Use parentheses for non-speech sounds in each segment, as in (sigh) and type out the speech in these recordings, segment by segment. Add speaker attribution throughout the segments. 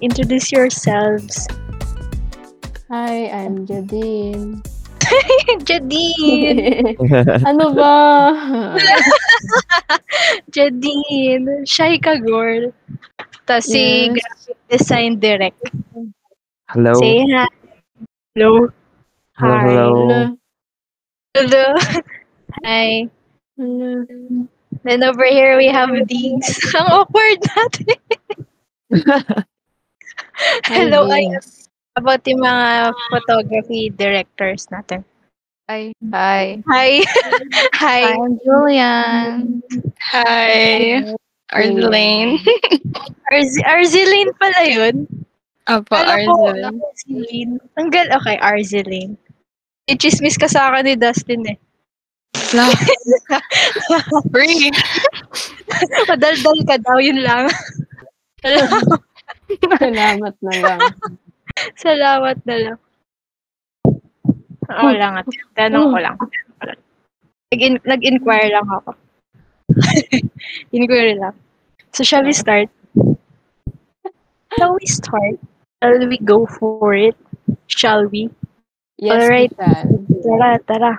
Speaker 1: Introduce yourselves.
Speaker 2: Hi, I'm Jadine. (laughs)
Speaker 1: Jadine! (laughs)
Speaker 2: ano ba? (laughs)
Speaker 1: Jadine! Shy ka, girl. Tapos si
Speaker 2: Yes.
Speaker 1: graphic design direct.
Speaker 3: Hello.
Speaker 1: Say hi. Hello.
Speaker 3: Hello,
Speaker 1: Hi.
Speaker 3: hello.
Speaker 1: Hello. hi.
Speaker 2: Hello.
Speaker 1: Then over here we have these. Ang awkward natin. (laughs) Hello, ay, about yung mga photography directors natin.
Speaker 4: Hi. Hi. (laughs)
Speaker 1: Hi. Hi.
Speaker 4: I'm Julian.
Speaker 5: Hi, Arlene. (laughs)
Speaker 1: Arz- Arzeline pala yun.
Speaker 5: Apo, Arlene.
Speaker 1: Arzeline. Ang gal, okay, Arzeline. I-chismis ka sa akin ni Dustin eh.
Speaker 5: Free.
Speaker 1: Madaldal ka daw, yun lang. (laughs)
Speaker 2: Salamat na lang.
Speaker 1: Salamat na lang. Oo lang at tanong ko lang. Nag-in- Nag-inquire lang ako. (laughs) Inquiry lang. So, shall we start? Shall we start? Shall we go for it? Shall we?
Speaker 2: Yes,
Speaker 1: Alright.
Speaker 2: Titan.
Speaker 1: Tara, tara.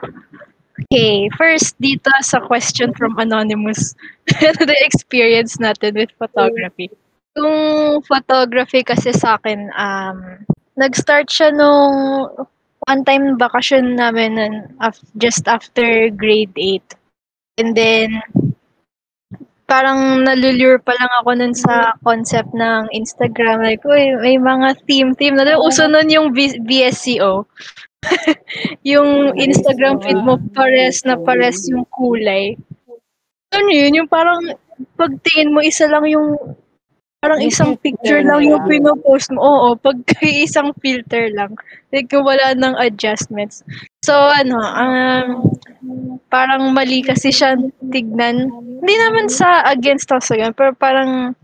Speaker 1: Okay, first dito sa question from Anonymous. ano (laughs) the experience natin with photography? Yung photography kasi sa akin, um, nag-start siya nung one time bakasyon namin just after grade 8. And then, parang nalulure pa lang ako nun sa concept ng Instagram. Like, uy, may mga theme-theme. Na uso nun yung B- BSCO. (laughs) yung Instagram feed mo pares na pares yung kulay. Ano yun? Yung parang pagtingin mo, isa lang yung parang isang picture lang yung pinopost mo. Oo, pag (laughs) isang filter lang. Like, wala ng adjustments. So, ano, um, parang mali kasi siya tignan. Hindi naman sa against also yun, pero parang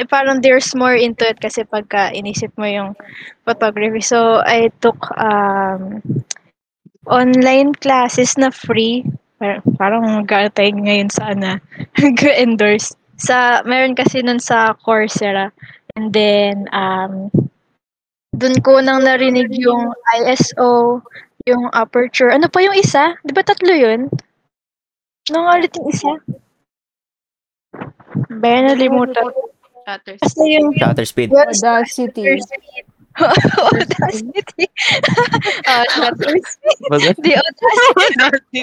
Speaker 1: eh, parang there's more into it kasi pagka inisip mo yung photography. So, I took um, online classes na free. Parang, parang tayo ngayon sa ano, (laughs) endorse. Sa, meron kasi nun sa Coursera. And then, um, dun ko nang narinig yung ISO, yung aperture. Ano pa yung isa? Di ba tatlo yun? Ano nga ulit yung isa? Ba, nalimutan.
Speaker 4: Shutter
Speaker 1: Basta yung
Speaker 3: Shutter speed.
Speaker 2: Audacity. (laughs)
Speaker 1: Audacity. (laughs) oh, shutter speed.
Speaker 3: It?
Speaker 1: The Audacity.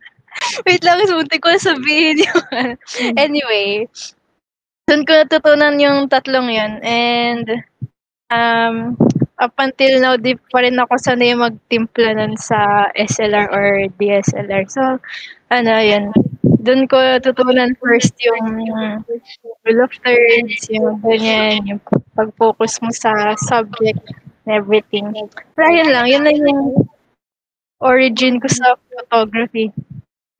Speaker 1: (laughs) Wait lang, sunti ko na sabihin yung ano. Anyway, doon ko natutunan yung tatlong yun. And, um, up until now, di pa rin ako sanay magtimpla nun sa SLR or DSLR. So, ano, yun. Doon ko natutunan first yung rule of thirds, yung ganyan, yung pag-focus mo sa subject and everything. Pero yun lang, yun lang yung origin ko sa photography.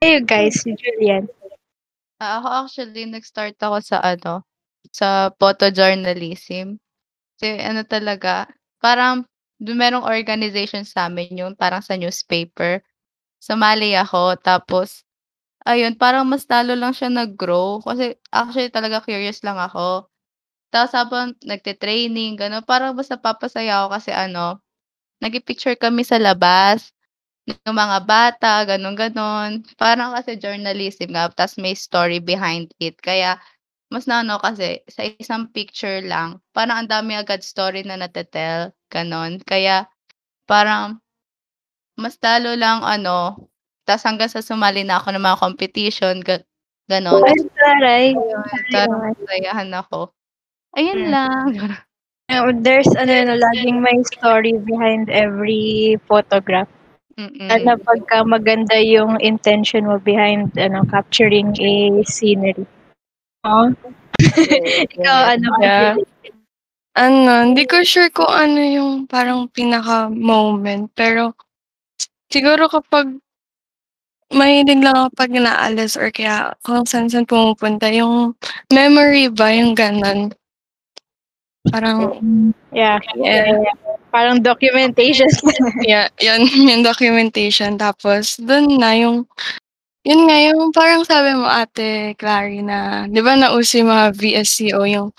Speaker 1: Hey guys, si Julian.
Speaker 4: Ah, ako actually, nag-start ako sa ano, sa photojournalism. Kasi ano talaga, parang merong organization sa amin yung parang sa newspaper. Sumali ako, tapos, ayun, parang mas lalo lang siya nag-grow. Kasi actually talaga curious lang ako. Tapos habang nagte-training, gano'n, parang mas napapasaya ako kasi ano, nag-picture kami sa labas ng mga bata, gano'n. Parang kasi journalism nga, tapos may story behind it. Kaya mas naano kasi sa isang picture lang, parang ang dami agad story na nate-tell, gano'n. Kaya parang mas lalo lang ano, tapos hanggang sa sumali na ako ng mga competition, ga gano'n.
Speaker 1: Ay, taray.
Speaker 4: Ayun, nasayahan ako. Ayun
Speaker 1: Mm.
Speaker 4: lang. (laughs)
Speaker 1: There's ano, ano, laging may story behind every photograph.
Speaker 4: Mm.
Speaker 1: Ano pagka maganda yung intention mo behind ano capturing a scenery. Oh. (laughs) Ikaw ano
Speaker 5: Yeah. Ano, hindi ko sure kung ano yung parang pinaka-moment. Pero, siguro kapag mahilig lang ako pag naalis or kaya kung saan-saan pumupunta, yung memory ba, yung ganon. Parang,
Speaker 1: Yeah.
Speaker 5: yeah,
Speaker 1: yeah. Parang documentation. (laughs)
Speaker 5: yeah, yun, yung documentation. Tapos, dun na yung Yun nga, yung parang sabi mo, Ate Clary, na, di ba nauso yung mga VSCO, yung,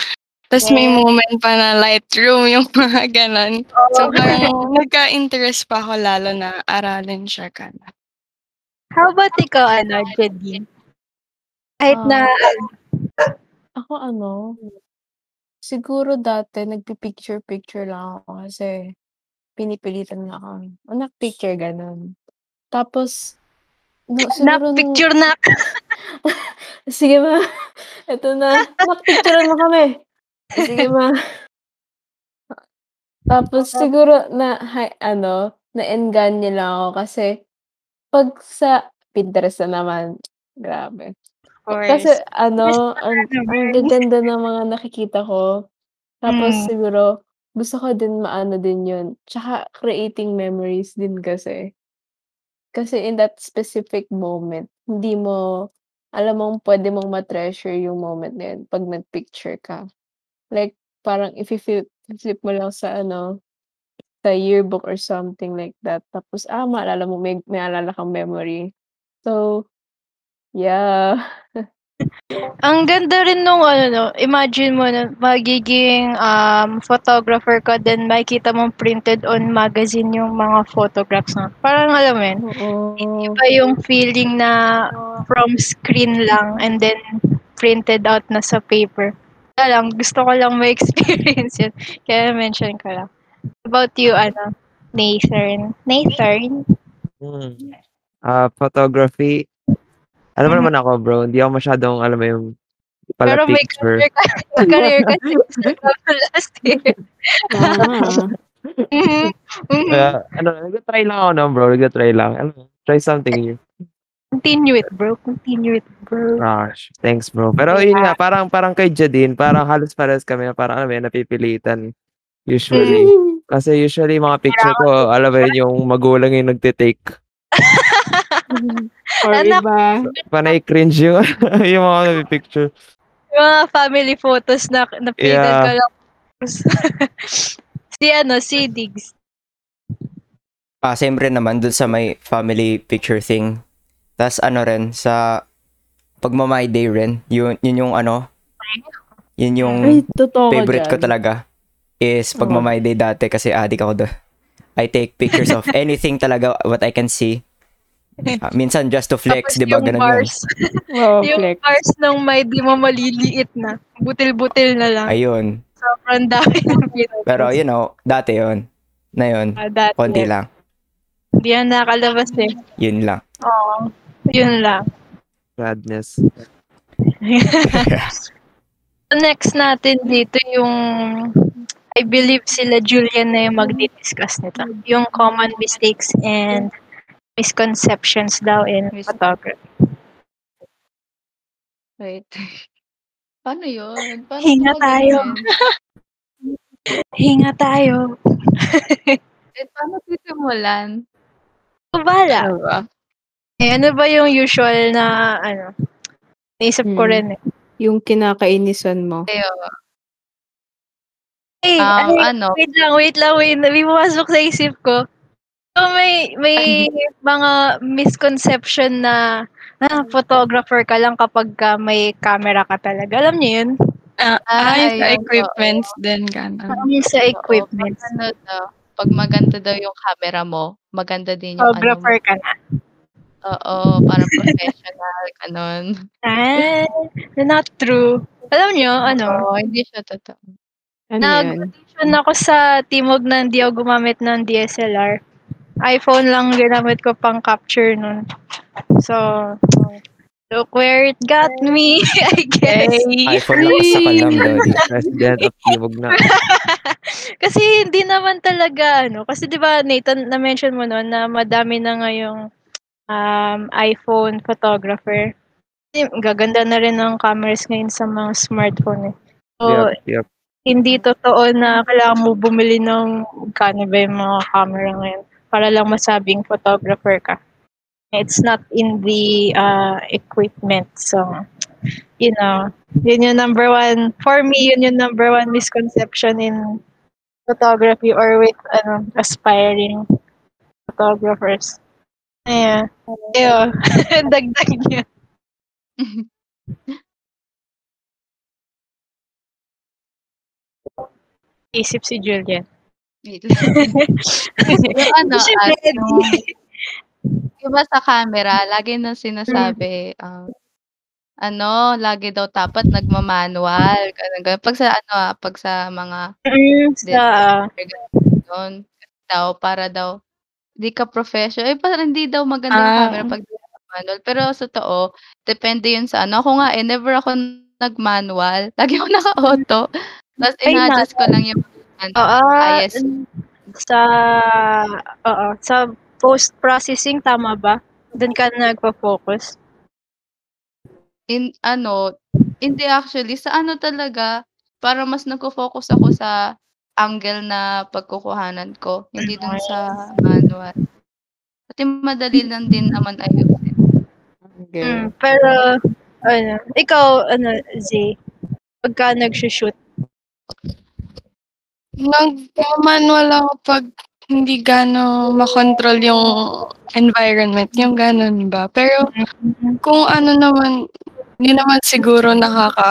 Speaker 5: tas may
Speaker 1: Yes.
Speaker 5: moment pa na Lightroom, yung (laughs) mga ganon. So, parang nagka-interest pa ako lalo na aralin siya ka na.
Speaker 1: How about ikaw, ano, Jadine? Kahit na,
Speaker 2: Ako ano, siguro dati nagpi-picture-picture lang ako kasi pinipilitan na ako. Anak picture ganun. Tapos, no, (laughs) siguro nung-
Speaker 1: picture na, (laughs)
Speaker 2: Sige ma, eto na. Nakpicturean mo kami. Sige ma. Tapos (laughs) siguro na, hi, ano, na-engage lang ako kasi pag sa Pinterest na naman, grabe.
Speaker 1: Course.
Speaker 2: Kasi ano, ang, ang gaganda ng mga nakikita ko. Tapos
Speaker 1: Mm.
Speaker 2: siguro, gusto ko din maano din yun. Tsaka creating memories din kasi. Kasi in that specific moment, hindi mo, alam mong pwede mong ma-treasure yung moment na yun pag nag-picture ka. Like, parang if flip mo lang sa ano, sa yearbook or something like that. Tapos, ah, maalala mo, may, may alala kang memory. So, yeah. (laughs)
Speaker 1: Ang ganda rin nung ano no, imagine mo na magiging um, photographer ka then makikita mo printed on magazine yung mga photographs na. Parang alam mo yun,
Speaker 2: Oo.
Speaker 1: iba yung feeling na from screen lang and then printed out na sa paper. Kaya lang, gusto ko lang ma-experience (laughs) yun. Kaya mention ko lang. About you, ano, Nathan. Nathan?
Speaker 3: Hmm. Ah, photography. Alam mo
Speaker 1: Mhm.
Speaker 3: naman ako, bro. Hindi ako masyadong, alam mo yung pala
Speaker 1: Pero may
Speaker 3: picture.
Speaker 1: career ka, career ka (laughs) last year.
Speaker 2: Ah.
Speaker 1: Mhm. Mhm.
Speaker 3: Kaya, ano, nag-try lang ako, no, bro. Nag-try lang. Ano, try something new.
Speaker 1: Continue it, bro. Continue it, bro.
Speaker 3: Gosh, thanks, bro. Pero yun nga, parang, parang kay Jadine, parang halos pares kami na parang, alam mo yun, napipilitan. Usually. Kasi usually, mga picture ko, alam mo yun, yung magulang yung nagtitake. (laughs) (laughs)
Speaker 2: Or
Speaker 1: Anak.
Speaker 2: iba.
Speaker 3: Panay cringe yung, (laughs) yung mga napipicture.
Speaker 1: Yung mga family photos na na-printed
Speaker 3: Yeah.
Speaker 1: ka lang. (laughs) si ano, si Diggs.
Speaker 6: Ah, same rin naman dun sa may family picture thing. Tas ano rin, sa pagma-my day rin, yun, yun yung ano, yun yung
Speaker 2: Ay,
Speaker 6: favorite ko
Speaker 2: dyan.
Speaker 6: talaga is pagma-my day dati kasi addict ako doon. I take pictures of anything talaga what I can see. Ah, minsan just to flex, di ba?
Speaker 1: yung
Speaker 6: Ganun yun.
Speaker 1: bars,
Speaker 2: Wow, (laughs)
Speaker 1: yung
Speaker 2: flex.
Speaker 1: bars ng may di mo maliliit na. Butil-butil na lang.
Speaker 6: Ayun.
Speaker 1: Sobrang dami ng.
Speaker 6: Pero you know, dati yun. Na yun.
Speaker 1: Dati.
Speaker 6: Konti lang.
Speaker 1: Hindi yan nakalabas eh.
Speaker 6: Yun lang.
Speaker 1: Oo. Yun lang.
Speaker 3: Sadness. (laughs) (laughs)
Speaker 1: Next natin dito yung I believe sila Julian na yung magdi-discuss nito. Yung common mistakes and misconceptions daw in
Speaker 4: Mis-
Speaker 1: photography.
Speaker 4: Wait. (laughs) Paano yun? Paano
Speaker 1: Hinga
Speaker 4: ko
Speaker 1: tayo. (laughs) Hinga tayo. (laughs)
Speaker 4: Eh, paano sisimulan?
Speaker 1: Bala.
Speaker 4: Ano ba?
Speaker 1: Eh, ano ba yung usual na, ano, naisip ko
Speaker 2: Hmm.
Speaker 1: rin eh.
Speaker 2: Yung kinakainisan mo.
Speaker 4: Kayo.
Speaker 1: Hey,
Speaker 4: Um,
Speaker 1: ay,
Speaker 4: ano?
Speaker 1: wait lang, wait lang, wait. May pumasok sa isip ko. So, may, may mga misconception na ah, photographer ka lang kapag ka may camera ka talaga. Alam niyo yun?
Speaker 5: Ah,
Speaker 4: Ah,
Speaker 5: ay, sa equipments din, gano'n.
Speaker 1: Yung sa equipment.
Speaker 4: Oo, pag ano daw, pag maganda daw yung camera mo, maganda din yung ano.
Speaker 1: Photographer ka na.
Speaker 4: Oo, parang professional, ganun.
Speaker 1: Ah, not true. Alam niyo, ano,
Speaker 4: Oo, hindi siya totoo.
Speaker 2: Ano
Speaker 1: nag-audition ako sa Timog na hindi ako gumamit ng DSLR. iPhone lang ginamit ko pang capture nun. So, look where it got me, (laughs) I guess.
Speaker 6: iPhone lang sa kalam, Daddy. (laughs)
Speaker 3: President of Timog na. (laughs)
Speaker 1: kasi hindi naman talaga, ano, kasi di ba Nathan, na-mention mo noon na madami na ngayong um, iPhone photographer. Gaganda na rin ng cameras ngayon sa mga smartphone eh. So,
Speaker 3: Yep, yep.
Speaker 1: hindi totoo na kailangan mo bumili ng kano ba yung mga camera ngayon para lang masabing photographer ka. It's not in the uh, equipment. So, you know, yun yung number one, for me, yun yung number one misconception in photography or with ano, aspiring photographers. Ayan. Ayo. (laughs) Dagdag niya. (laughs) Isip si Julian. (laughs)
Speaker 4: Yung ano,
Speaker 1: Si
Speaker 4: at yung, iba sa camera, lagi na sinasabi, um, ano, lagi daw dapat nagmamanual. Ganun, ganun. Pag sa ano ah, pag sa mga
Speaker 1: Mm, sa, ah,
Speaker 4: ganun, daw, para daw, di ka professional. Eh, parang hindi daw maganda yung
Speaker 5: Ah.
Speaker 4: camera pag manual. Pero sa totoo, depende yun sa ano. Ako nga eh, never ako nag-manual. Lagi ako naka-auto. Tapos
Speaker 1: Ay,
Speaker 4: ina-adjust ko lang yung ano,
Speaker 1: oo,
Speaker 4: IS.
Speaker 1: sa, oo, sa post-processing, tama ba? Doon ka nagpa-focus?
Speaker 4: In ano, hindi actually, sa ano talaga, para mas nagko-focus ako sa angle na pagkukuhanan ko, hindi dun sa manual. Pati madali lang din naman ayusin.
Speaker 2: Okay.
Speaker 1: Mm, pero, ano, ikaw, ano, Z, pagka nag-shoot,
Speaker 5: Nag-manual ako pag hindi gaano makontrol yung environment, yung gano'n ba. Pero kung ano naman, hindi naman siguro nakaka,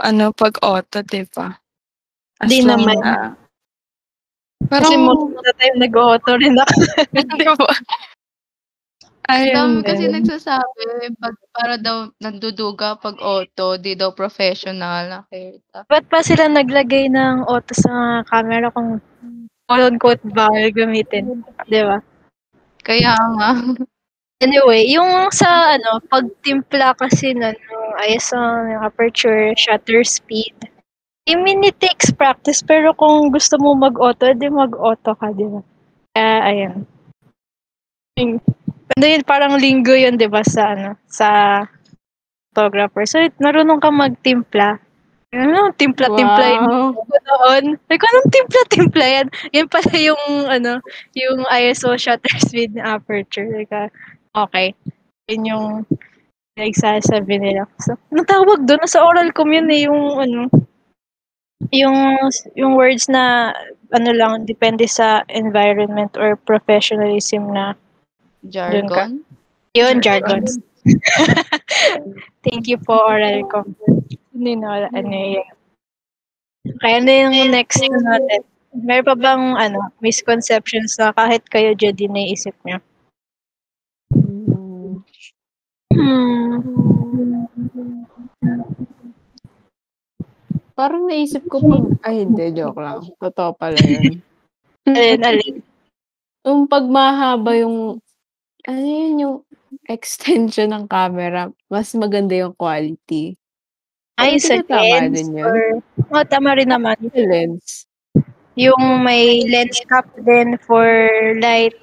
Speaker 5: ano, pag auto, di ba? As
Speaker 1: Di
Speaker 5: long
Speaker 1: naman.
Speaker 5: na-
Speaker 1: kasi
Speaker 5: Parang,
Speaker 1: most of the time nag-auto rin ako. (laughs)
Speaker 5: di ba?
Speaker 4: Ang dami
Speaker 5: Ayun
Speaker 4: kasi nagsasabi, pag, para daw nanduduga pag auto, di daw professional. Nakita.
Speaker 1: Ba't pa sila naglagay ng auto sa camera kung quote-unquote bawal gamitin? Di ba?
Speaker 4: Kaya nga.
Speaker 1: Anyway, yung sa ano, pagtimpla kasi nun, ISO, aperture, shutter speed, I mean, it takes practice, pero kung gusto mo mag-auto, di mag-auto ka, di ba? Kaya, ayan. Ano yun, parang linggo yun, di ba, sa ano, sa photographer. So, narunong ka magtimpla. Ano, timpla-timpla yun
Speaker 2: Wow.
Speaker 1: ko noon. Like, anong timpla-timpla yan? Yan pala yung, ano, yung ISO shutter speed (laughs) na aperture. Like, ah, okay. Yun yung nagsasabi nila. So, anong tawag doon? Sa oral com yun eh, yung, ano, yung, yung words na, ano lang, depende sa environment or professionalism na,
Speaker 4: Jargon.
Speaker 1: yun, jargons. (laughs) Thank you po, oral com. Hindi na wala, ano yun. Kaya na yung next na natin. Meron pa bang ano, misconceptions na kahit kayo dyan din naisip nyo?
Speaker 2: Mm.
Speaker 1: Hmm.
Speaker 2: Parang naisip ko pag, ay hindi, joke lang. Totoo pala yun. (laughs)
Speaker 1: Alin, alin.
Speaker 2: Yung pag mahaba yung, ano yun, yung extension ng camera, mas maganda yung quality.
Speaker 1: Ay,
Speaker 2: Hindi
Speaker 1: sa lens
Speaker 2: din yun?
Speaker 1: or... Oh, tama rin naman.
Speaker 2: Sa lens.
Speaker 1: Yung may lens cap din for light.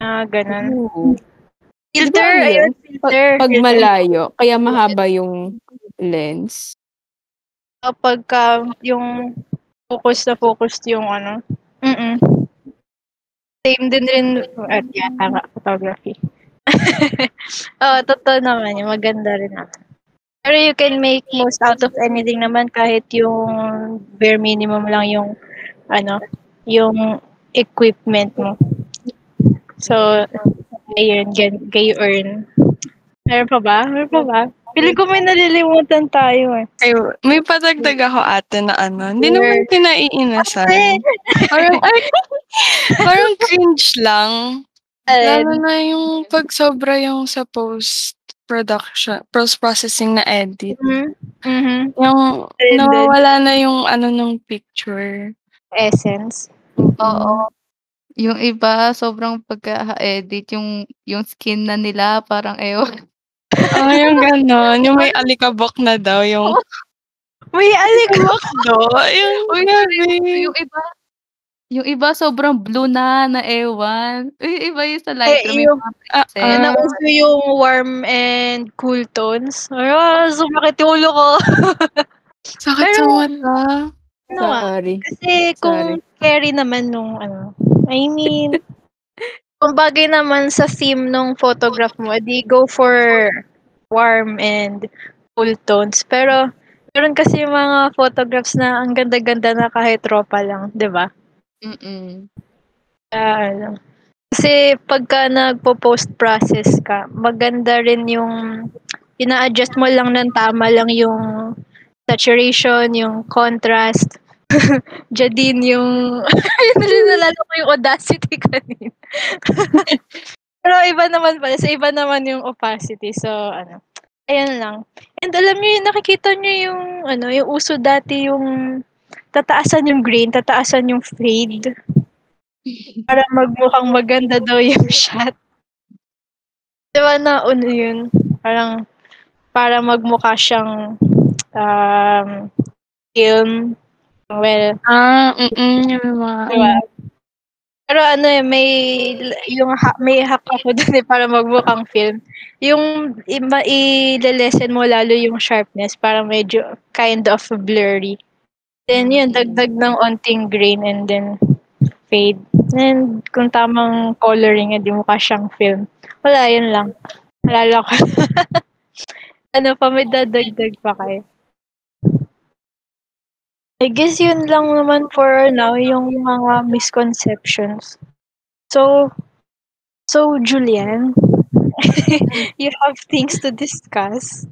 Speaker 1: Ah, ganun.
Speaker 2: Oo.
Speaker 1: Filter,
Speaker 2: Di ba ano
Speaker 1: ayun,
Speaker 2: yun?
Speaker 1: filter.
Speaker 2: Pag, pag
Speaker 1: filter.
Speaker 2: malayo, kaya mahaba yung lens.
Speaker 1: Kapag ka yung focus na focus yung ano. Mm Same din rin, at yeah, tama, photography. (laughs) Oo, totoo naman yun. Maganda rin naman. Pero you can make most out of anything naman kahit yung bare minimum lang yung ano, yung equipment mo. So, ayun, kayo earn. Meron pa ba? Meron pa ba? Pili ko may nalilimutan tayo eh.
Speaker 5: Ay, may patagdag ako ate na ano, hindi naman pinaiinasan. Parang, ay, (laughs) parang cringe lang. Lalo na yung pag sobra yung sa post-production, post-processing na edit.
Speaker 1: Mhm. Mhm.
Speaker 5: Yung nawawala na yung ano ng picture.
Speaker 1: Essence.
Speaker 4: Oo. Yung iba, sobrang pagka-edit, yung, yung skin na nila, parang ewan.
Speaker 5: Oh, yung ganon. Yung may alikabok na daw. Yung,
Speaker 1: May alikabok. (laughs)
Speaker 5: do, yung,
Speaker 4: Uy, yung iba, yung iba sobrang blue na, na ewan. Uy, iba yung sa
Speaker 1: Eh,
Speaker 4: Lightroom.
Speaker 1: yung,
Speaker 4: yung
Speaker 1: ang uso yung warm and cool tones. Ah, sumakit yung ulo ko. (laughs)
Speaker 5: sakit sa mata.
Speaker 1: Ano?
Speaker 2: Sorry.
Speaker 1: Kasi kung carry naman nung ano, I mean, kung bagay naman sa theme nung photograph mo, di go for warm and cool tones. Pero, meron kasi yung mga photographs na ang ganda-ganda na kahit tropa lang, di ba?
Speaker 4: Mm-mm.
Speaker 1: Ano, Kasi pagka nagpo-post process ka, maganda rin yung ina-adjust mo lang ng tama lang yung saturation, yung contrast. (laughs) Din yung (laughs) ayun rin naalala ko yung audacity (laughs) kanina. (laughs) Pero iba naman pala, sa iba naman yung opacity. So ano, ayan lang. And alam yung nakikita niyo yung ano, yung uso dati yung tataasan yung grain, tataasan yung fade. Para magmukhang maganda daw yung (laughs) shot. Di ba na ano yun? Parang para magmukha siyang um, film. Well,
Speaker 5: Ah, mm, yung mga
Speaker 1: Diba? Pero ano eh, may yung ha, may hack ako (laughs) dun eh para magmukhang film. Yung i-lesen mo lalo yung sharpness para medyo kind of blurry. Then yun, dagdag ng onting grain and then fade. And kung tamang coloring, hindi mukha siyang film. Wala, yun lang. Alala ko. (laughs) ano pa, may dadagdag pa kayo? I guess yun lang naman for now, yung mga misconceptions. So, so Julian, (laughs) you have things to discuss.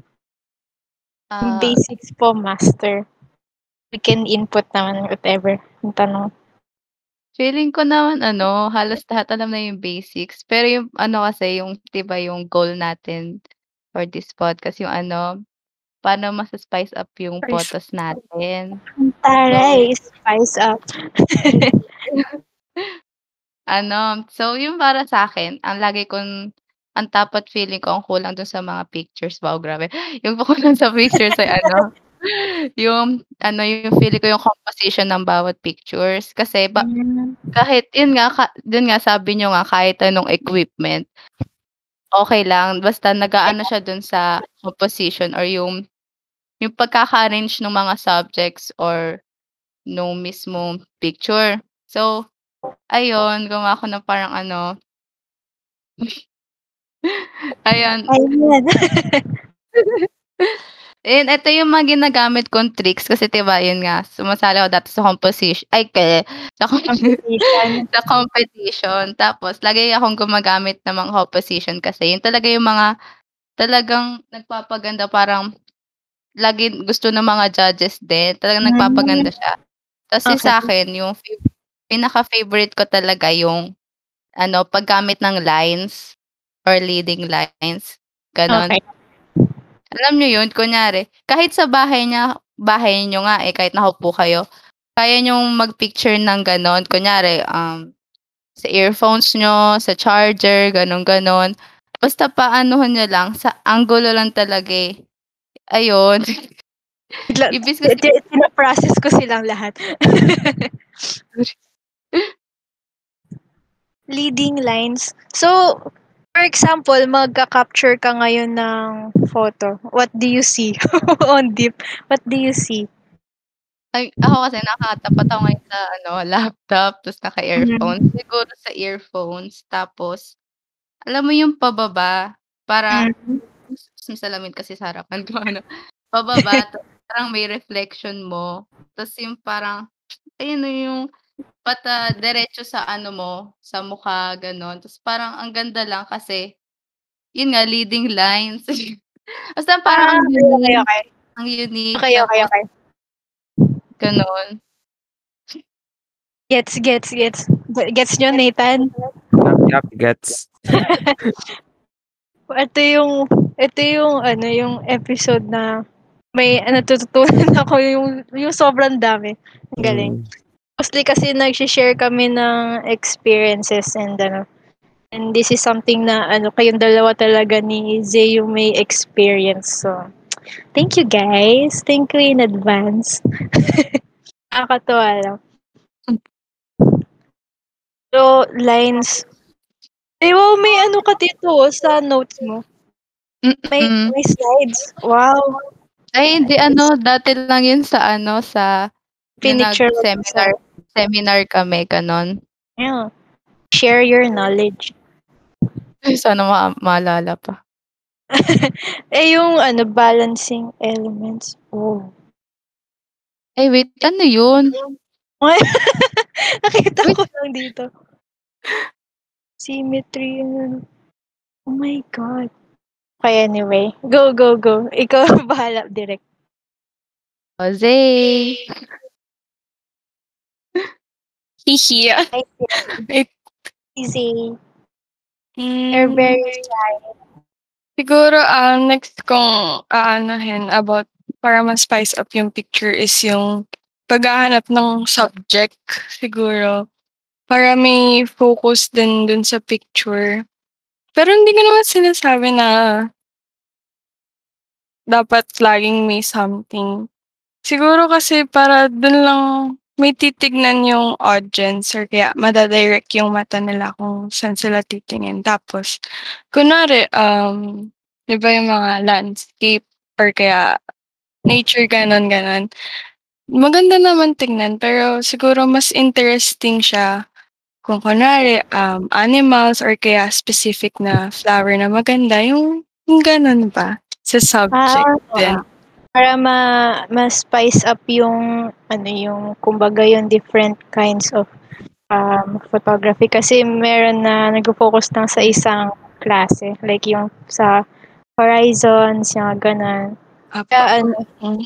Speaker 4: Ah,
Speaker 1: Basics po, master. We can input naman whatever yung tanong.
Speaker 4: feeling ko naman ano, halos lahat alam na yung basics. Pero yung ano kasi, yung 'di ba yung goal natin for this podcast, yung ano, paano masa-spice up yung
Speaker 1: Spice.
Speaker 4: photos natin.
Speaker 1: Taray, spice up. (laughs)
Speaker 4: Ano, so yung para sa akin, ang lagi kong ang top at feeling ko ang kulang dun sa mga pictures. Wow, grabe. (laughs) Yung kulang sa pictures ay ano, (laughs) yung ano, yung feeling ko yung composition ng bawat pictures. Kasi ba, kahit yun nga, ka, dun nga sabi nyo nga, kahit anong equipment, okay lang. Basta nag-aano siya dun sa composition or yung yung pagkaka-arrange ng mga subjects or nung mismong picture. So, ayun, gumawa ako ng parang ano, (laughs) ayun,
Speaker 1: Ayan. (laughs)
Speaker 4: And ito yung mga ginagamit kong tricks kasi 'di ba yun nga, sumasali ako dati sa composition ay ke sa com
Speaker 1: Competition. (laughs)
Speaker 4: sa competition. Tapos lagi akong gumagamit ng mga composition kasi yun talaga yung mga talagang nagpapaganda parang lagi gusto ng mga judges din, talagang nagpapaganda siya. Tapos yung
Speaker 1: Okay.
Speaker 4: sa'kin yung fav pinaka-favorite ko talaga yung ano, paggamit ng lines or leading lines, gano'n.
Speaker 1: Okay.
Speaker 4: Alam niyo yun, kunyari, kahit sa bahay niya bahay niyo nga, eh, kahit nakaupo kayo, kaya niyong mag-picture ng gano'n. Kunyari, um, sa earphones niyo, sa charger, gano'n-gano'n. Basta paanuhan niyo lang, sa anggulo lang talaga, eh. Ayun. Ibig kasi
Speaker 1: ti tina-process ko silang lahat. Leading lines. So, for example, magka-capture ka ngayon ng photo. What do you see on deep? What do you see?
Speaker 4: Ay, ako kasi nakatapat ako ngayon sa ano, laptop, tapos naka-earphones. Siguro sa earphones, tapos alam mo yung pababa, para May salamin kasi sa harapan ko (laughs) ano, pababa (laughs) tapos parang may reflection mo, tapos yung parang ayun na yung pata diretso sa ano mo, sa mukha gano'n. Tapos parang ang ganda lang kasi yun nga leading lines. (laughs) Basta parang
Speaker 1: Ah,
Speaker 4: ang
Speaker 1: okay,
Speaker 4: unique,
Speaker 1: okay.
Speaker 4: ang unique
Speaker 1: Okay, okay,
Speaker 4: tapos
Speaker 1: okay.
Speaker 4: gano'n.
Speaker 1: Gets, gets, gets. Gets niyo, Nathan?
Speaker 3: Yup, yup, gets.
Speaker 1: Ito yung ito yung ano, yung episode na may natututunan (laughs) ako yung yung sobrang dami. Ang galing.
Speaker 3: Mm.
Speaker 1: Mostly kasi nagse-share kami ng experiences and ano. And this is something na ano, kayong dalawa talaga ni Zay yung may experience. So, thank you guys. Thank you in advance. (laughs) Nakakatuwa lang. So, lines. Eh, wow, may ano ka dito oh, sa notes mo. May,
Speaker 4: Mm.
Speaker 1: may slides. Wow.
Speaker 4: Ay hindi ano, dati lang yun sa ano, sa
Speaker 1: mo
Speaker 4: nag-seminar seminar kami gano'n.
Speaker 1: Yeah. Share your knowledge.
Speaker 4: Sana ma maalala pa. (laughs)
Speaker 1: Eh, yung ano, balancing elements. Oh.
Speaker 4: Ay wait, ano yun? (laughs)
Speaker 1: Nakita ko lang dito. symmetry. ano. Oh my God. Okay, anyway. Go, go, go. Ikaw ang (laughs) bahala, direct.
Speaker 4: Jose.
Speaker 5: Hihi.
Speaker 1: Easy.
Speaker 5: Mm,
Speaker 1: You're very
Speaker 5: Siguro, ah, next kong aanahin about para ma-spice up yung picture is yung paghahanap ng subject, siguro. Para may focus din dun sa picture. Pero hindi ko naman sinasabi na dapat laging may something. Siguro kasi para dun lang may titignan yung audience or kaya madadirect yung mata nila kung saan sila titingin. Tapos, kunwari, um, di ba yung mga landscape or kaya nature, ganon, ganon. Maganda naman tingnan, pero siguro mas interesting siya kung kunwari, um, animals or kaya specific na flower na maganda, yung, yung ganon ba? Sa subject
Speaker 1: Ah,
Speaker 5: din.
Speaker 1: para ma, ma-spice up yung, ano yung, kumbaga yung different kinds of um, photography. Kasi meron na nag-focus lang sa isang klase. Like yung sa horizons, yung ganun.
Speaker 5: Apo.
Speaker 1: Kaya ano,
Speaker 5: Mm.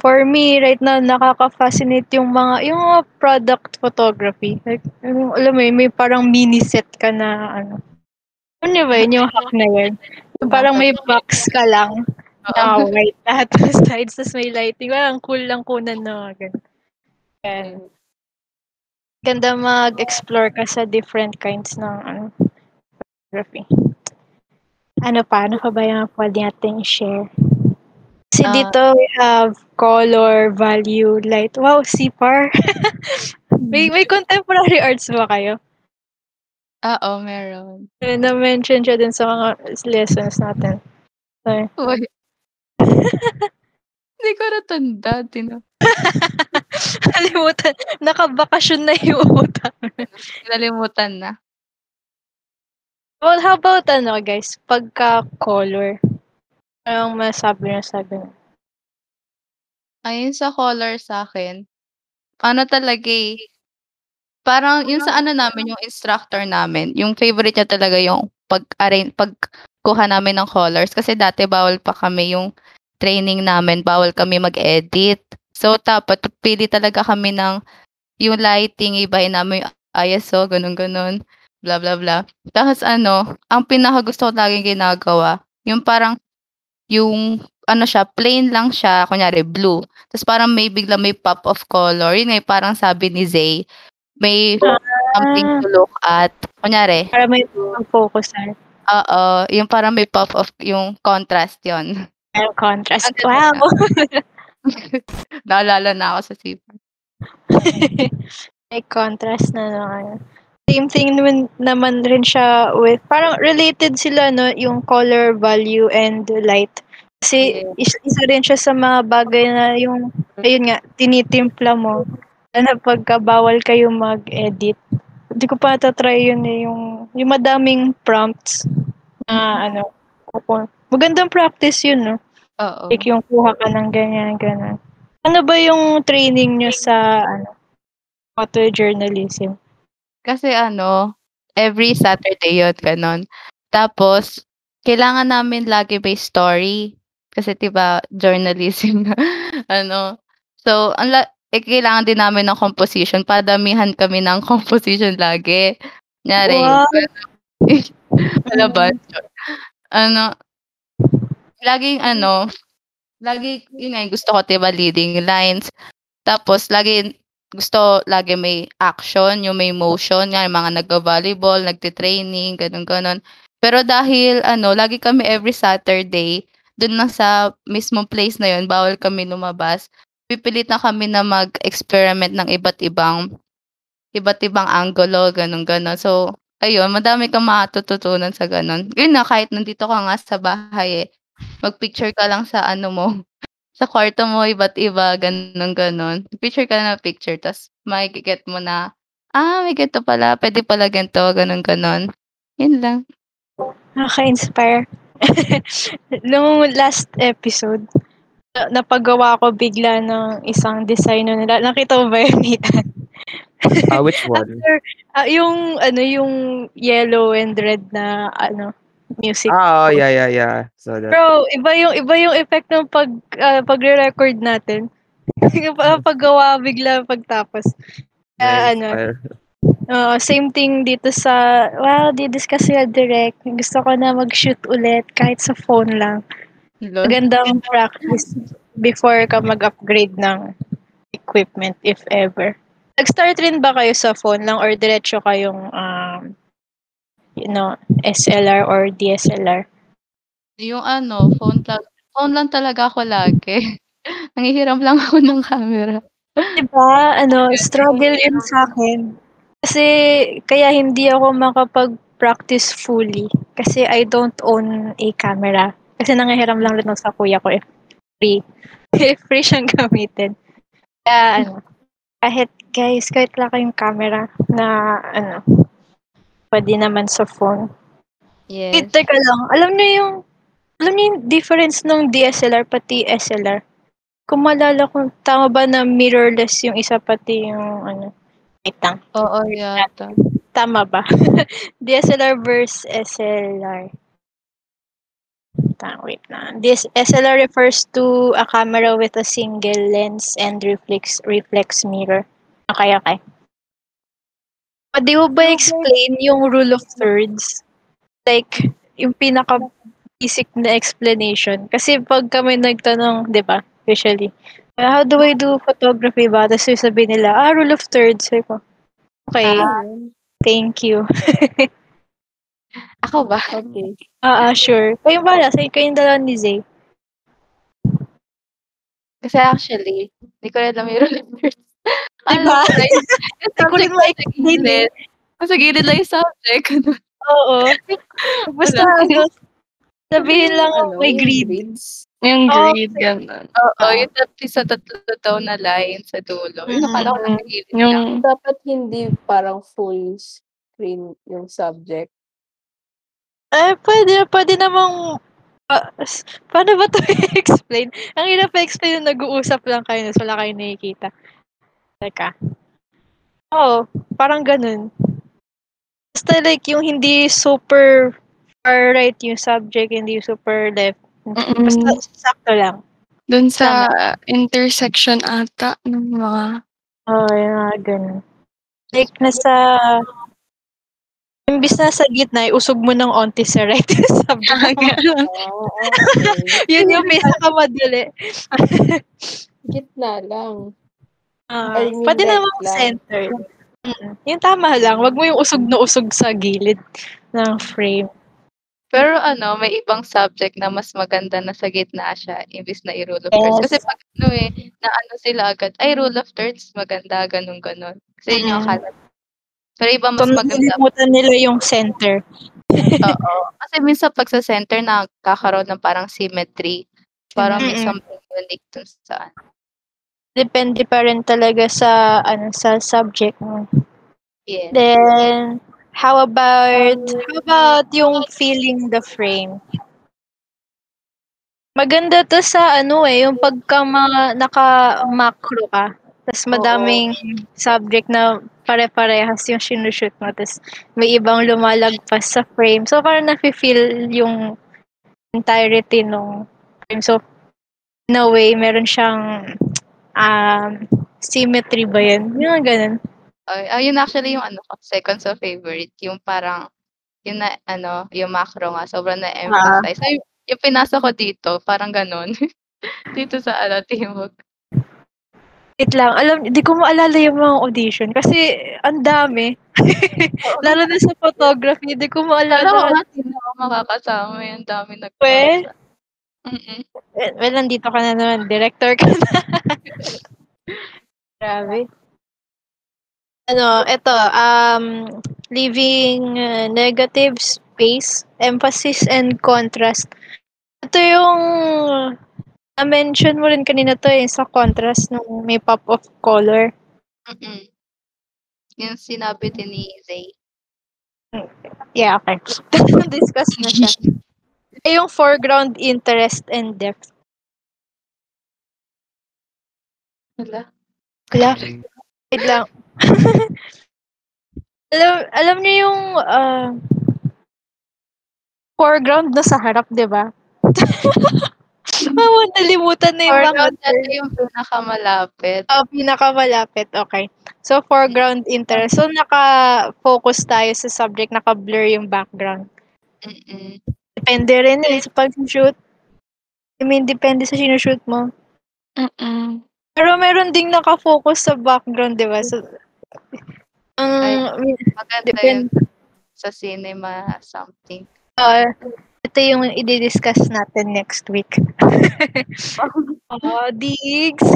Speaker 1: For me, right now, nakaka-fascinate yung mga, yung mga product photography. Like, yung, alam mo yun, may parang mini set ka na, ano. Ano ba yun, yung hack na yun? Yung parang may box ka lang na white lahat (laughs) ng sides, tapos may lighting. Parang cool lang kunan na ganun. Yan. Ganda mag-explore ka sa different kinds ng ano, photography. Ano pa? Ano pa ba yung pwede natin share? Kasi
Speaker 4: Ah.
Speaker 1: dito we have color, value, light. Wow, CPAR. (laughs) may, may contemporary arts ba kayo?
Speaker 4: Oo, meron.
Speaker 1: Eh, Na-mention siya din sa mga lessons natin. Sorry.
Speaker 4: Uy. (laughs) Hindi ko natanda. Tino. (laughs)
Speaker 1: Kalimutan. Nakabakasyon na yung utak.
Speaker 4: Nalimutan na.
Speaker 1: Well, how about ano guys? Pagka-color. Anong masabi na sabi na?
Speaker 4: Ayun sa color sa akin, ano talaga eh, parang yun sa ano namin, yung instructor namin, yung favorite niya talaga yung pag-arrange, pagkuha namin ng colors. Kasi dati bawal pa kami yung training namin, bawal kami mag-edit. So, dapat pili talaga kami ng yung lighting, ibahin namin yung ISO, ganun-ganun, blah, blah, blah. Tapos ano, ang pinaka gusto ko laging ginagawa, yung parang, yung, ano siya, plain lang siya, kunyari, blue. Tapos parang may bigla may pop of color. Yun nga, parang sabi ni Zay, may something to look at. Kunyari,
Speaker 1: Para may focus na.
Speaker 4: oo, yung parang may pop of, yung contrast yon
Speaker 1: Ang contrast.
Speaker 4: Ganda
Speaker 1: Wow! (laughs)
Speaker 4: Naalala na ako sa sipa. (laughs)
Speaker 1: may contrast na naman. Same thing naman, naman rin siya with, parang related sila, no? Yung color, value, and light. Kasi is- isa rin siya sa mga bagay na yung, ayun nga, tinitimpla mo. Na pagka bawal kayo mag-edit. Hindi ko pa tatry yun eh, yung, yung madaming prompts na ano, kuku- magandang practice yun, no?
Speaker 4: Oo.
Speaker 1: Like yung kuha ka ng ganyan, ganyan. Ano ba yung training nyo sa ano, photojournalism?
Speaker 4: Kasi ano, every Saturday yun, ganon. Tapos, kailangan namin lagi may story. Kasi, diba, journalism, (laughs) ano. So, ang la- eh, kailangan din namin ng composition. Padamihan kami ng (laughs) composition lagi. Nyari, wala (laughs) ba? Ano, laging ano, lagi, yun nga, gusto ko, diba, leading lines. Tapos, lagi, gusto, lagi may action, yung may motion, nga, mga nag-volleyball, nagtitraining, ganun, ganun. Pero dahil, ano, lagi kami every Saturday, dun lang sa mismong place na yun, bawal kami lumabas. Pipilit na kami na mag-experiment ng iba't ibang, iba't ibang angulo, ganun, ganun. So, ayun, madami kang matututunan sa ganun. Yun na, kahit nandito ka nga sa bahay eh, mag-picture ka lang sa ano mo, sa kwarto mo, iba't iba, ganun, ganun. Picture ka ng picture, tapos makikget mo na, ah, may ganito pala, pwede pala ganito, ganun, ganun. Yun lang.
Speaker 1: Nakaka-inspire. (laughs) Nung last episode, na- napagawa ko bigla ng isang design nila. Nakita mo ba yun?
Speaker 3: Ah, which (laughs) one?
Speaker 1: After, ah, yung, ano, yung yellow and red na, ano, music.
Speaker 3: Ah, oh, yeah, yeah, yeah. So that.
Speaker 1: Bro, iba yung, iba yung effect ng pag, ah, pagre-record natin. (laughs) Paggawa bigla pagtapos. Kaya, ano,
Speaker 3: Inspire.
Speaker 1: Oo, same thing dito sa, well, di-discuss sila direct. Gusto ko na mag-shoot ulit kahit sa phone lang.
Speaker 4: Lol.
Speaker 1: Magandang practice before ka mag-upgrade ng equipment if ever. Nag-start rin ba kayo sa phone lang or diretso kayong um, you know, SLR or DSLR?
Speaker 4: Yung ano, phone lang, phone lang talaga ako lagi. (laughs) Nangihiram lang ako ng camera.
Speaker 1: Diba? Ano, struggle yun sa akin. Kasi, kaya hindi ako makapag-practice fully. Kasi I don't own a camera. Kasi nangihiram lang rin sa kuya ko if free. if (laughs) free siyang gamitin. Kaya, ano, kahit, guys, kahit wala kayong camera na, ano, pwede naman sa phone. Eh,
Speaker 4: Yes.
Speaker 1: teka lang, alam niyo yung, alam niyo yung difference ng DSLR pati SLR? Kung maalala ko, tama ba na mirrorless yung isa pati yung, ano, wait lang.
Speaker 4: Oo, yata.
Speaker 1: Tama ba? (laughs) DSLR versus SLR. Wait lang. This SLR refers to a camera with a single lens and reflex reflex mirror. Okay, okay. Pwede mo ba explain yung rule of thirds? Like, yung pinaka basic na explanation. Kasi pag kami nagtanong, di ba, usually, "Ah, how do I do photography ba? Tapos sabihin nila, ah, rule of thirds. Sabi ko, okay, thank you.
Speaker 4: Ako ba?
Speaker 2: Okay.
Speaker 1: Ah, ah, sure. Kayo ba? Sa kayong dalawa ni Zay.
Speaker 4: Kasi actually, hindi ko rin alam yung rule of thirds. (laughs)
Speaker 1: Diba?
Speaker 4: Alam (laughs) ko lang yung- yung
Speaker 1: Hindi ko rin
Speaker 4: subject lang sa
Speaker 1: eh.
Speaker 4: gilid. Sa gilid lang yung subject. (laughs)
Speaker 1: Oo. Basta, ano, sabihin lang
Speaker 2: Ano,
Speaker 1: may
Speaker 2: yung
Speaker 1: grade.
Speaker 2: grades?
Speaker 5: Yung
Speaker 1: Oh,
Speaker 5: grade, ganun.
Speaker 4: Oo, yung tatlo sa tatlo daw na line sa dulo. Yung nakala ko gilid lang.
Speaker 5: Yung,
Speaker 2: Dapat hindi parang full screen yung subject.
Speaker 1: Eh, pwede, pwede namang, ah, s- paano ba ito i-explain? Ang hirap i-explain yung nag-uusap lang kayo, tapos wala kayong nakikita. Teka. Oo, parang ganun. Basta like, yung hindi super far right yung subject, hindi super left.
Speaker 5: Mm-mm.
Speaker 1: Basta sakto lang.
Speaker 5: dun sa intersection ata ng mga
Speaker 1: Oo, oh, yung mga ganun. Like, nasa, imbis na sa gitna, usog mo ng onti sa right (laughs) yung (laughs) subject.
Speaker 2: Oh, okay.
Speaker 1: Yun yung pinakamadali.
Speaker 2: Gitna lang.
Speaker 1: Ah,
Speaker 2: I mean,
Speaker 1: pwede namang
Speaker 2: lang.
Speaker 1: center. Mm, yung tama lang. Wag mo yung usog na usog sa gilid ng frame.
Speaker 4: Pero ano, may ibang subject na mas maganda na sa gitna siya imbis na i-rule of thirds. Kasi
Speaker 1: Yes.
Speaker 4: pag ano eh, na ano sila agad, ay rule of thirds, maganda, ganun ganon. Kasi yun yung
Speaker 1: Mm.
Speaker 4: akala. Pero iba mas maganda.
Speaker 1: nalilimutan nila yung center. (laughs)
Speaker 4: Oo. Kasi minsan pag sa center, nakakaroon ng parang symmetry. Parang may
Speaker 1: Mm-mm.
Speaker 4: something unique dun sa
Speaker 1: Depende pa rin talaga sa ano sa subject mo.
Speaker 4: Yes.
Speaker 1: Then, how about, how about yung feeling the frame? Maganda to sa ano eh, yung pagka mga naka-macro ka. Tapos madaming subject na pare-parehas yung sinushoot mo. Tapos may ibang lumalagpas sa frame. So, parang nafe-feel yung entirety nung frame. So, in a way, meron siyang um, symmetry ba yun? Yung mga ganun.
Speaker 4: Ay, ayun actually yung ano ko, second sa favorite. Yung parang, yung na, ano, yung macro nga, sobrang na-emphasize. Ay, yung pinasa ko dito, parang ganun. (laughs) dito sa ano, Timog.
Speaker 1: Wait lang, alam, di ko maalala yung mga audition kasi ang dami. (laughs) Lalo na sa photography, di ko
Speaker 4: Alam
Speaker 1: maalala.
Speaker 4: nga, sino ako makakasama. Yung dami
Speaker 1: We?
Speaker 4: Mm-mm.
Speaker 1: Well, well, nandito ka na naman, director ka na. Grabe. Ano, ito, um, leaving uh, negative space, emphasis and contrast. Ito yung na-mention mo rin kanina to eh, sa contrast nung may pop of color.
Speaker 4: Mm-mm. Yung sinabi din ni Zay.
Speaker 1: Yeah, okay. (laughs) Discuss na siya. Eh, yung foreground interest and depth.
Speaker 4: Wala.
Speaker 1: Wala. Wait lang. (laughs) alam, alam niyo yung ah, foreground na sa harap, di ba? (laughs) oh, nalimutan na yung mga
Speaker 4: Foreground talaga yung pinakamalapit.
Speaker 1: Oh, pinakamalapit. Okay. So, foreground interest. So, naka-focus tayo sa subject, naka-blur yung background.
Speaker 4: Mm-mm.
Speaker 1: Depende rin eh sa pag-shoot. I mean, depende sa sinushoot mo.
Speaker 5: Mm.
Speaker 1: Pero meron ding naka-focus sa background, di ba? So, ang
Speaker 4: Maganda
Speaker 1: depende.
Speaker 4: yun sa cinema something.
Speaker 1: Ah, ito yung i-discuss natin next week. (laughs) oh, Diggs!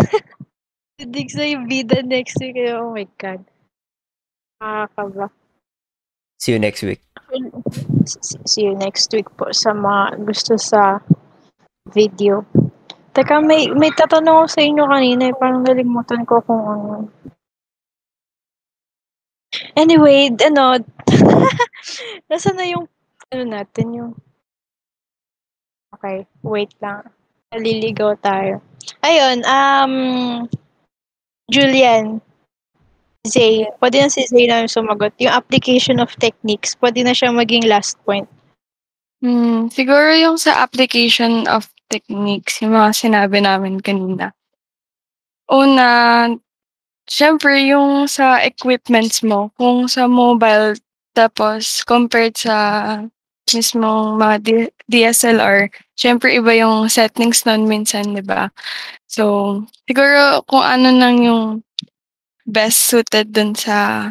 Speaker 1: Diggs na yung bida next week. Oh my God. Nakakaba.
Speaker 6: See you next week.
Speaker 1: See you next week po sa mga gusto sa video. Teka, may, may tatanong ko sa inyo kanina. eh. Parang nalimutan ko kung ano. Anyway, ano, (laughs) nasa na yung, ano natin, yung, okay, wait lang. Naliligaw tayo. Ayun, um, Julian, Zay, pwede na si Zay na sumagot. Yung application of techniques, pwede na siya maging last point.
Speaker 5: Hmm, siguro yung sa application of techniques, yung mga sinabi namin kanina. Una, syempre yung sa equipments mo, kung sa mobile, tapos compared sa mismong mga D- DSLR, syempre iba yung settings nun minsan, di ba? So, siguro kung ano nang yung best suited dun sa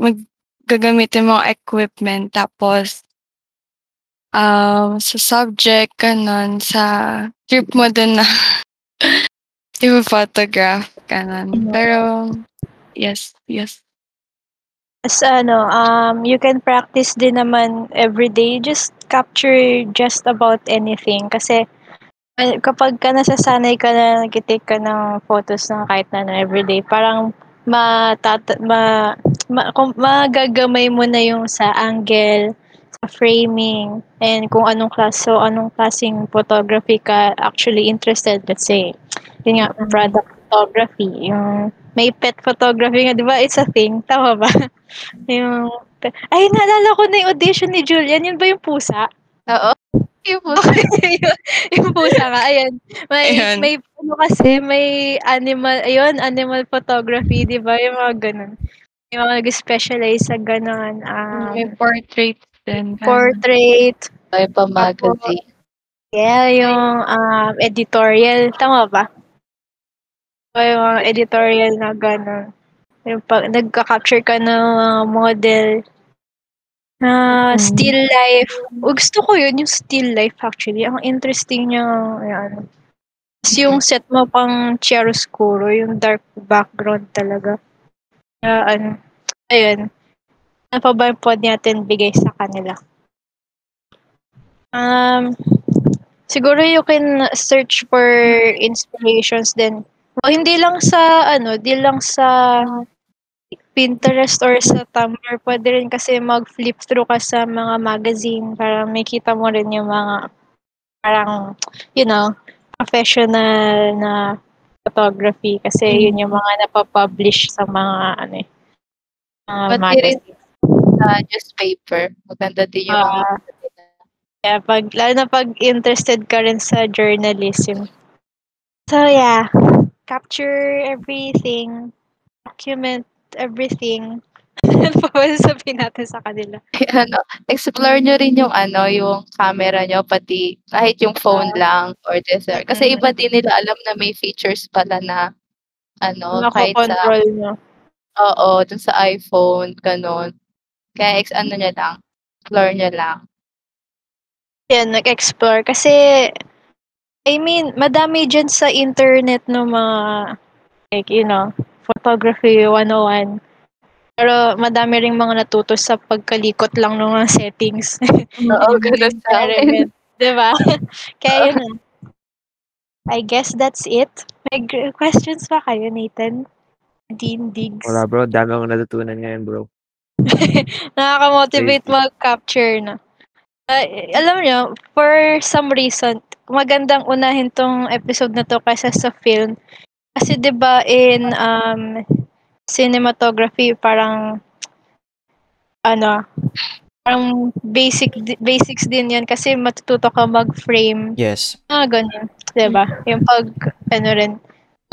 Speaker 5: mag gagamitin mo equipment, tapos um, sa subject, ganun, sa trip mo din na (laughs) i-photograph, ganun. Pero, yes, yes.
Speaker 1: As ano, um, you can practice din naman every day. Just capture just about anything. Kasi kapag ka nasasanay ka na nag-take ka ng photos ng kahit na ano everyday, parang matata ma, ma, kung, magagamay mo na yung sa angle, sa framing, and kung anong class, so anong klaseng photography ka actually interested, let's say. Yun nga, product photography, yung may pet photography nga, di ba? It's a thing. Tama ba? (laughs) yung, ay, naalala ko na yung audition ni Julian. Yun ba yung pusa?
Speaker 4: Oo. Yung po.
Speaker 1: yung, (laughs) yung pusa nga, ayan. May,
Speaker 5: Ayan.
Speaker 1: may, ano kasi, may animal, ayun, animal photography, di ba? Yung mga ganun. Yung mga nag-specialize sa ganun. Um,
Speaker 5: May portrait din.
Speaker 1: portrait.
Speaker 4: May pa magazine.
Speaker 1: Yeah, yung um, editorial. Tama ba? Yung mga editorial na gano'n. Yung pag nagka-capture ka ng mga model na
Speaker 5: Mm.
Speaker 1: still life. O, gusto ko yun, yung still life actually. Ang interesting niya, yan. Tapos yung set mo pang chiaroscuro, yung dark background talaga. Kaya ano, ayun. Ano pa ba yung pwede natin bigay sa kanila? Um, siguro you can search for inspirations din. O, hindi lang sa, ano, di lang sa Pinterest or sa Tumblr. Pwede rin kasi mag-flip through ka sa mga magazine para makita mo rin yung mga parang, you know, professional na photography kasi yun yung mga napapublish sa mga ano eh, mga
Speaker 4: Pati rin
Speaker 1: magazine.
Speaker 4: sa newspaper. Maganda din yung mga
Speaker 1: Ah. Kaya pag, lalo na pag interested ka rin sa journalism. So yeah, capture everything, document everything. (laughs) Ano pa ba sabihin natin sa kanila?
Speaker 4: ano, explore nyo rin yung ano, yung camera nyo, pati kahit yung phone lang or DSLR. Kasi iba din nila alam na may features pala na ano, kahit sa,
Speaker 1: nyo.
Speaker 4: oo, dun sa iPhone, ganun. Kaya ex, ano nyo lang, explore nyo lang.
Speaker 1: Yan, nag-explore. Kasi, I mean, madami dyan sa internet no mga, like, you know, photography 101. Pero madami ring mga natuto sa pagkalikot lang ng mga settings. (laughs)
Speaker 4: Oo, ganun sa akin.
Speaker 1: diba? (laughs) Kaya yun na. I guess that's it. May questions pa kayo, Nathan? Dean Diggs.
Speaker 3: Wala bro, dami akong natutunan ngayon bro. (laughs)
Speaker 1: Nakaka-motivate mag-capture na. Ah, alam nyo, for some reason, magandang unahin tong episode na to kaysa sa film. Kasi 'di ba in um cinematography parang ano, parang basic basics din 'yan kasi matututo ka mag-frame.
Speaker 6: Yes.
Speaker 1: Ah, ganun. 'Di ba? Yung pag ano rin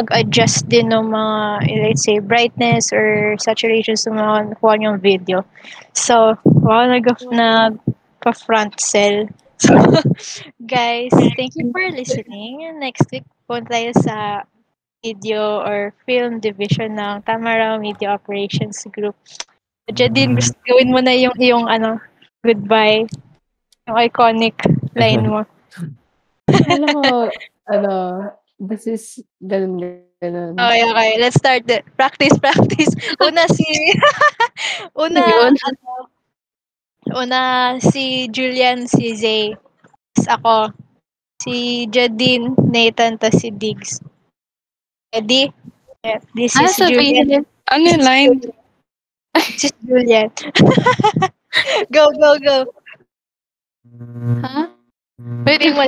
Speaker 1: mag-adjust din ng mga let's say brightness or saturation sa mga nakuha niyong video. So, wow, nag nag pa-front cell. So, (laughs) guys, thank you for listening. Next week, punta tayo sa video or film division ng Tamaraw Media Operations Group. Jadine, gusto gawin mo na yung yung ano, goodbye. Yung iconic line mo. (laughs)
Speaker 2: Alam mo, (laughs) ano, this is ganun, ganun.
Speaker 1: Okay, okay. Let's start it. Practice, practice. Una si... (laughs) una, ano, una si Julian, si Zay. Tapos ako. Si Jadine, Nathan, tas si Diggs. Ready? Yeah, this
Speaker 4: Ano
Speaker 1: is Julian.
Speaker 4: sabihin?
Speaker 5: Ano yung line?
Speaker 1: This is Julian. (laughs) (laughs) go, go, go.
Speaker 4: Ha? Pwede mo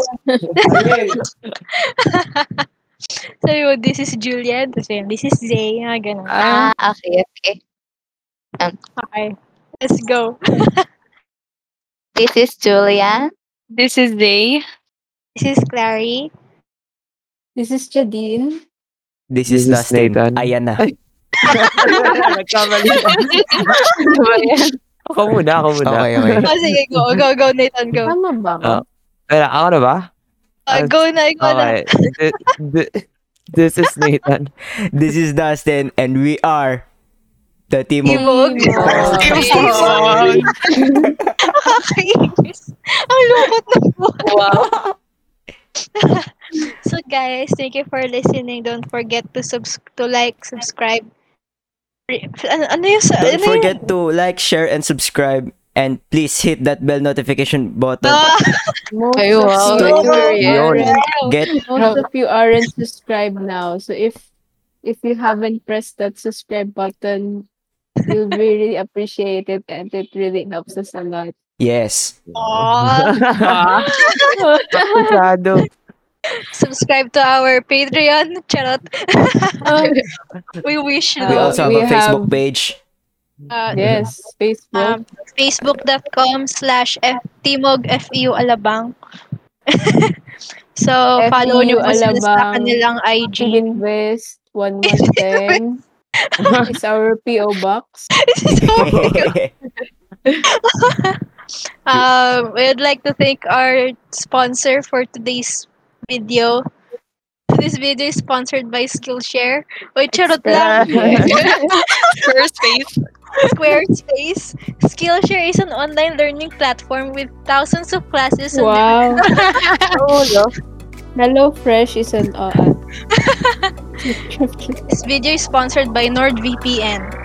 Speaker 1: Sabi mo, this is Julian. Tapos yun, this is Zay. Ah, ganun.
Speaker 4: Ah, okay, okay.
Speaker 1: Okay. Let's go.
Speaker 4: This is Julian.
Speaker 5: This is Day.
Speaker 1: This is Clary.
Speaker 2: This is Jadine.
Speaker 6: This
Speaker 3: This
Speaker 6: is
Speaker 3: is
Speaker 6: Dustin.
Speaker 3: Nathan.
Speaker 6: Ayan na.
Speaker 3: Nagkamali (laughs) na. Ako muna, ako muna.
Speaker 6: Okay, okay.
Speaker 1: Oh, sige, go. Go, go, Nathan, go.
Speaker 2: Tama ba?
Speaker 3: Ah. Wala, ako na ba?
Speaker 1: Ah, go na, go na.
Speaker 3: Okay. Th- This is Nathan.
Speaker 6: This is Dustin and we are the team of
Speaker 1: Timog.
Speaker 5: Timog. (laughs) (laughs)
Speaker 1: Ang lungkot ng buhay.
Speaker 4: Wow.
Speaker 1: So guys, thank you for listening. Don't forget to subs to like, subscribe. Re- Ano, ano yung sa...
Speaker 6: Don't
Speaker 1: ano yung-
Speaker 6: forget to like, share, and subscribe. And please hit that bell notification button.
Speaker 1: Ah,
Speaker 2: Most
Speaker 4: Ay,
Speaker 2: of
Speaker 4: wow.
Speaker 2: you-
Speaker 3: Yun.
Speaker 6: Get
Speaker 2: Most of you aren't subscribed now. So if if you haven't pressed that subscribe button, you'll be really appreciate it and it really helps us a lot.
Speaker 6: yes.
Speaker 1: aw. (laughs)
Speaker 3: Masyado.
Speaker 1: Subscribe to our Patreon. (laughs) Charot. (laughs) we wish you.
Speaker 6: We
Speaker 2: Uh,
Speaker 6: also have
Speaker 2: we
Speaker 6: a Facebook
Speaker 2: have-
Speaker 6: page.
Speaker 1: uh,
Speaker 2: yes, Facebook.
Speaker 1: um, facebook.com slash Timog FEU Alabang. (laughs) so, follow
Speaker 2: FEU
Speaker 1: nyo po sila sa
Speaker 2: Alabang.
Speaker 1: kanilang IG.
Speaker 2: Invest 1110 is our PO box.
Speaker 1: um, we'd like to thank our sponsor for today's video. This video is sponsored by Skillshare. Wait, charot lang. (laughs)
Speaker 5: First face.
Speaker 1: Squarespace. Skillshare is an online learning platform with thousands of classes
Speaker 2: Wow. (laughs) Hello Fresh is an uh, (laughs)
Speaker 1: This video is sponsored by NordVPN.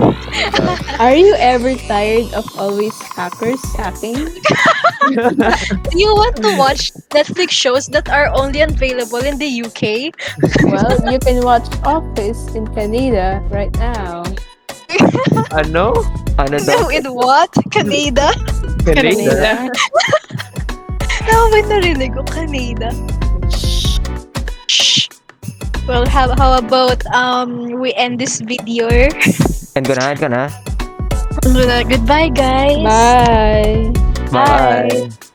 Speaker 2: Are you ever tired of always hackers hacking?
Speaker 1: Do (laughs) you want to watch Netflix shows that are only available in the UK?
Speaker 2: Well, you can watch Office in Canada right now. (laughs)
Speaker 3: Ano?
Speaker 6: ano daw?
Speaker 1: No, in what? Canada?
Speaker 3: Canada?
Speaker 1: Tama ba yung narinig ko? Canada? Shh. Well, how, how about um we end this video? (laughs)
Speaker 6: And ganahan ka na.
Speaker 1: Goodbye, guys. Bye. Bye.
Speaker 2: Bye.